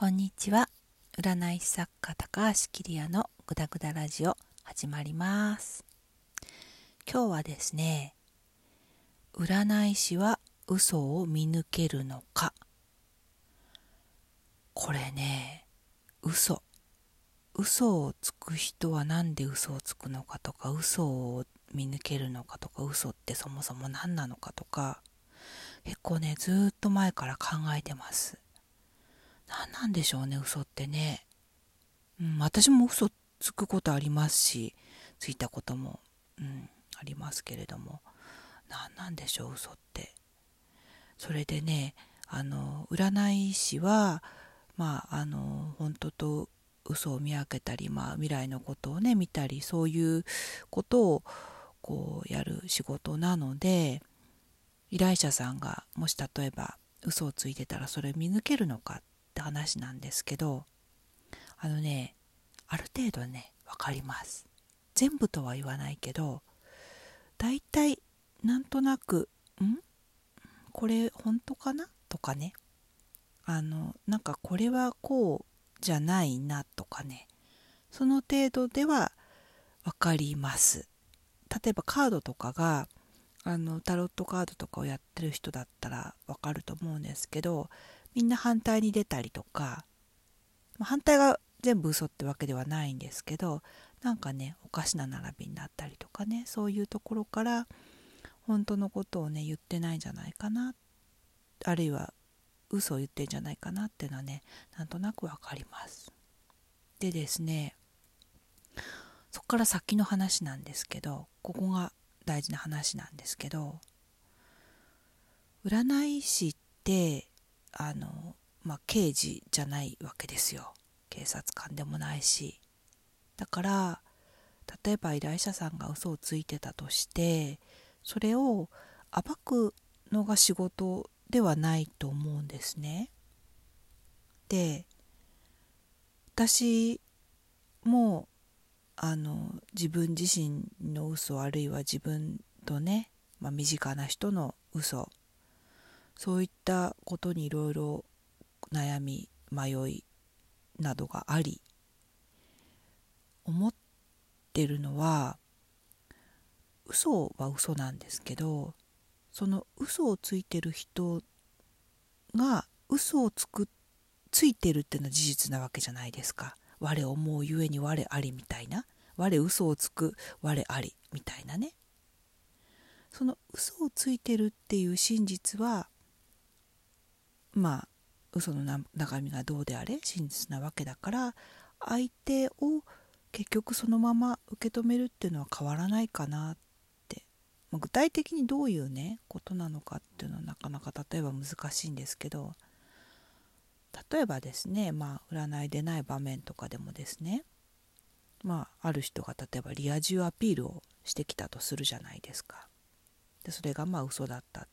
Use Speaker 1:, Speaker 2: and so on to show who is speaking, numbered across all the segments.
Speaker 1: こんにちは。占い師作家高橋桐也のグダグダラジオ始まります。今日はですね占い師は嘘を見抜けるのか。これね嘘。嘘をつく人は何で嘘をつくのかとか嘘を見抜けるのかとか嘘ってそもそも何なのかとか結構ねずっと前から考えてます。何なんでしょうね嘘ってね、うん、私も嘘つくことありますしついたことも、うん、ありますけれども。何なんでしょう嘘って。それでねあの占い師はまああの本当と嘘を見分けたり、まあ、未来のことをね見たりそういうことをこうやる仕事なので依頼者さんがもし例えば嘘をついてたらそれ見抜けるのかって話なんですけどあのねある程度ね分かります。全部とは言わないけど大体なんとなくん？これ本当かな？とかね。あのなんかこれはこうじゃないなとかね。その程度では分かります。例えばカードとかがあのタロットカードとかをやってる人だったら分かると思うんですけどみんな反対に出たりとか、反対が全部嘘ってわけではないんですけどなんかねおかしな並びになったりとかねそういうところから本当のことをね言ってないんじゃないかなあるいは嘘を言ってんじゃないかなっていうのはねなんとなくわかります。でですねそこから先の話なんですけどここが大事な話なんですけど占い師ってあの、まあ、刑事じゃないわけですよ警察官でもないしだから例えば依頼者さんが嘘をついてたとしてそれを暴くのが仕事ではないと思うんですね。で私もあの自分自身の嘘あるいは自分とね、まあ、身近な人の嘘そういったことにいろいろ悩み迷いなどがあり思ってるのは嘘は嘘なんですけどその嘘をついてる人が嘘をつくついてるっていうのは事実なわけじゃないですか。我思うゆえに我ありみたいな。我嘘をつく我ありみたいなね。その嘘をついてるっていう真実はまあ嘘の中身がどうであれ真実なわけだから相手を結局そのまま受け止めるっていうのは変わらないかなって、まあ、具体的にどういうねことなのかっていうのはなかなか例えば難しいんですけど。例えばですねまあ占いでない場面とかでもですね。まあある人が例えばリア充アピールをしてきたとするじゃないですか。でそれがまあ嘘だった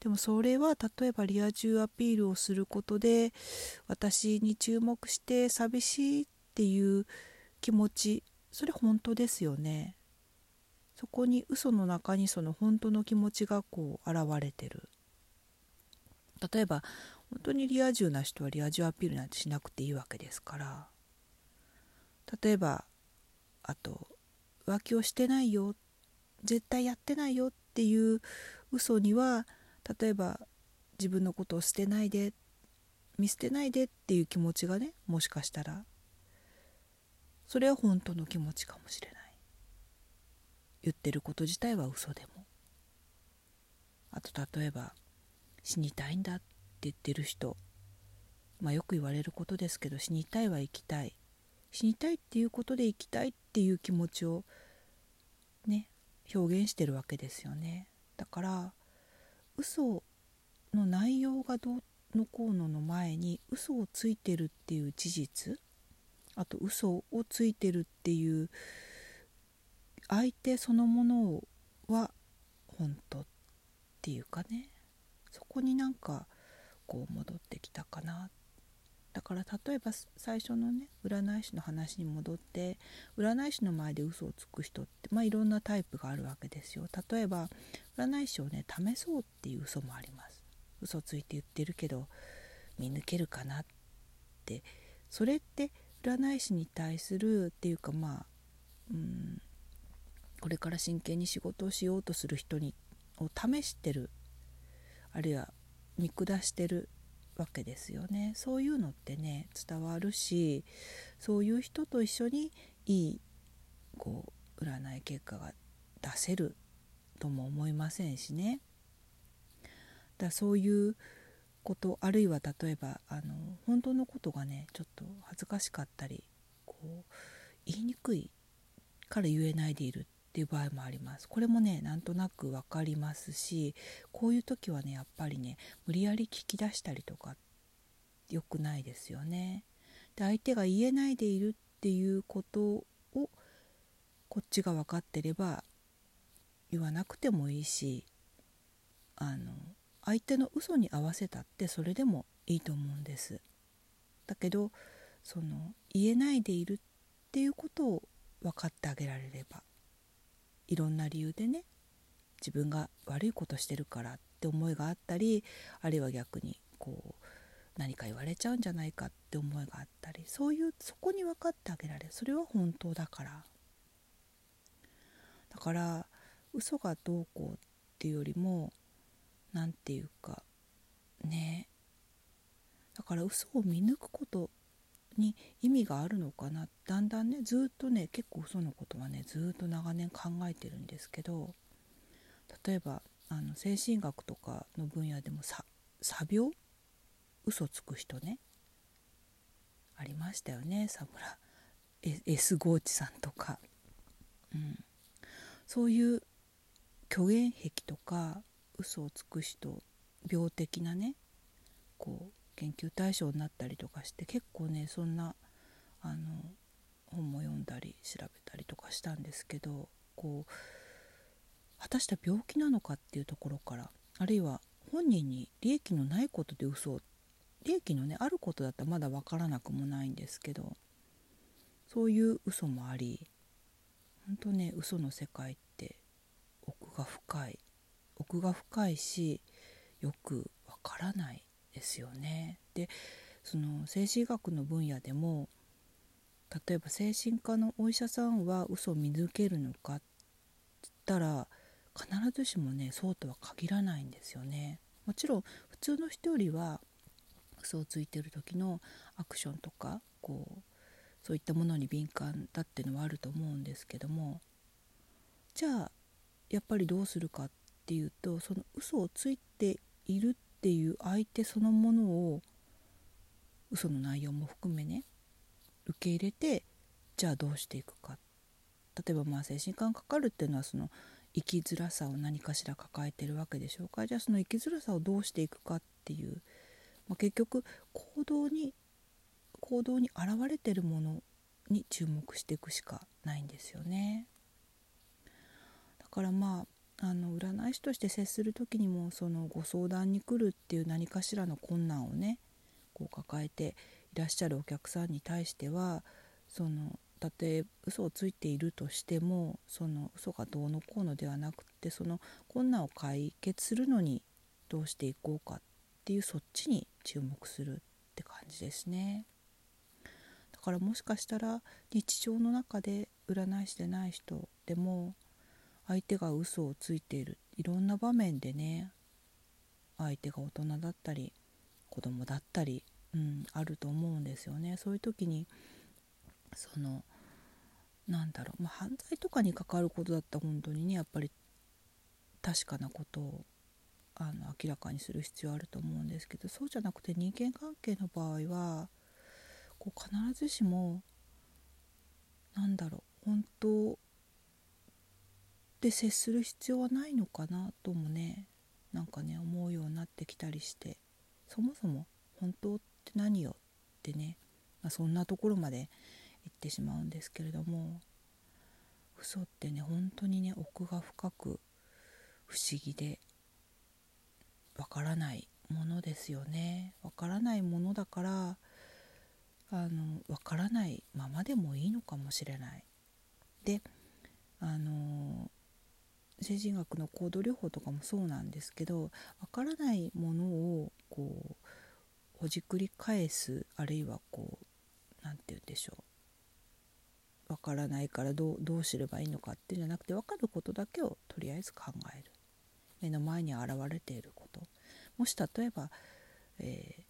Speaker 1: でもそれは例えばリア充アピールをすることで私に注目して寂しいっていう気持ちそれ本当ですよね。そこに嘘の中にその本当の気持ちがこう現れてる。例えば本当にリア充な人はリア充アピールなんてしなくていいわけですから。例えばあと浮気をしてないよ。絶対やってないよっていう嘘には例えば自分のことを捨てないで見捨てないでっていう気持ちがねもしかしたらそれは本当の気持ちかもしれない。言ってること自体は嘘でも。あと例えば死にたいんだって言ってる人。まあよく言われることですけど死にたいは生きたい。死にたいっていうことで生きたいっていう気持ちをね表現してるわけですよね。だから嘘の内容がどうのこうのの前に嘘をついてるっていう事実あと嘘をついてるっていう相手そのものは本当っていうかね。そこになんかこう戻ってきたかなだから例えば最初のね占い師の話に戻って占い師の前で嘘をつく人ってまあいろんなタイプがあるわけですよ。例えば占い師をね試そうっていう嘘もあります。嘘ついて言ってるけど見抜けるかなって。それって占い師に対するっていうかまあうんこれから真剣に仕事をしようとする人にを試してるあるいは見下してるわけですよね。そういうのってね伝わるしそういう人と一緒にいいこう占い結果が出せるとも思いませんしね。だそういうことあるいは例えばあの本当のことがねちょっと恥ずかしかったりこう言いにくいから言えないでいるっていう場合もあります。これもねなんとなく分かりますしこういう時はねやっぱりね無理やり聞き出したりとか良くないですよね。で相手が言えないでいるっていうことをこっちが分かってれば言わなくてもいいしあの相手の嘘に合わせたってそれでもいいと思うんです。だけどその言えないでいるっていうことを分かってあげられればいろんな理由でね自分が悪いことしてるからって思いがあったりあるいは逆にこう何か言われちゃうんじゃないかって思いがあったりそういうそこに分かってあげられる。それは本当だから。だから嘘がどうこうっていうよりも何て言うかね。だから嘘を見抜くことに意味があるのかな？だんだんねずっとね結構嘘のことはねずっと長年考えてるんですけど例えばあの精神学とかの分野でもさ詐病嘘つく人ねありましたよね。佐村 S ゴーチさんとか、うん、そういう虚言癖とか嘘をつく人病的なねこう研究対象になったりとかして結構ねそんなあの本も読んだり調べたりとかしたんですけどこう果たして病気なのかっていうところからあるいは本人に利益のないことで嘘を利益のねあることだったらまだ分からなくもないんですけどそういう嘘もあり本当ね嘘の世界って奥が深い。奥が深いしよくわからない。ですよね。でその精神医学の分野でも例えば精神科のお医者さんは嘘を見抜けるのかっつったら必ずしもねそうとは限らないんですよね。もちろん普通の人よりは嘘をついてる時のアクションとかこうそういったものに敏感だっていうのはあると思うんですけどもじゃあやっぱりどうするかっていうとその嘘をついて相手そのものを嘘の内容も含めね受け入れてじゃあどうしていくか。例えばまあ精神科がかかるっていうのはその生きづらさを何かしら抱えてるわけでしょうか。じゃあその生きづらさをどうしていくかっていう、まあ、結局行動に行動に現れてるものに注目していくしかないんですよね。だからまああの占い師として接する時にもそのご相談に来るっていう何かしらの困難をねこう抱えていらっしゃるお客さんに対してはそのたとえ嘘をついているとしてもその嘘がどうのこうのではなくってその困難を解決するのにどうしていこうかっていうそっちに注目するって感じですね。だからもしかしたら日常の中で占い師でない人でも相手が嘘をついている。いろんな場面でね相手が大人だったり子供だったり、うん、あると思うんですよね。そういう時にそのなんだろう、まあ、犯罪とかに関わることだったら本当にねやっぱり確かなことをあの明らかにする必要あると思うんですけどそうじゃなくて人間関係の場合はこう必ずしもなんだろうで接する必要はないのかなともねなんかね思うようになってきたりしてそもそも本当って何よってね、まあ、そんなところまで言ってしまうんですけれども嘘ってね本当にね奥が深く不思議でわからないものですよね。わからないものだからあのわからないままでもいいのかもしれない。であの精神学の行動療法とかもそうなんですけどわからないものをこうほじくり返すあるいはこう何て言うんでしょう。わからないからどうどうすればいいのかっていうんじゃなくて分かることだけをとりあえず考える。目の前に現れていること。もし例えば、え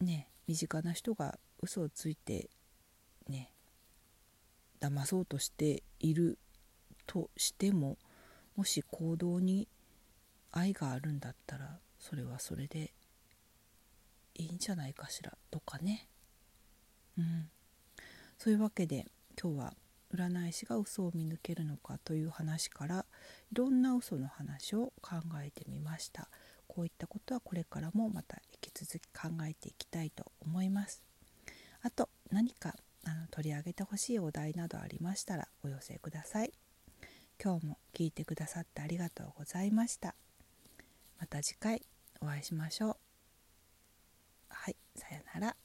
Speaker 1: ー、ね身近な人が嘘をついてね騙そうとしているとしてももし行動に愛があるんだったらそれはそれでいいんじゃないかしらとかね。うん。そういうわけで今日は占い師が嘘を見抜けるのかという話からいろんな嘘の話を考えてみました。こういったことはこれからもまた引き続き考えていきたいと思います。あと何かあの取り上げてほしいお題などありましたらお寄せください。今日も聞いてくださってありがとうございました。また次回お会いしましょう。はいさよなら。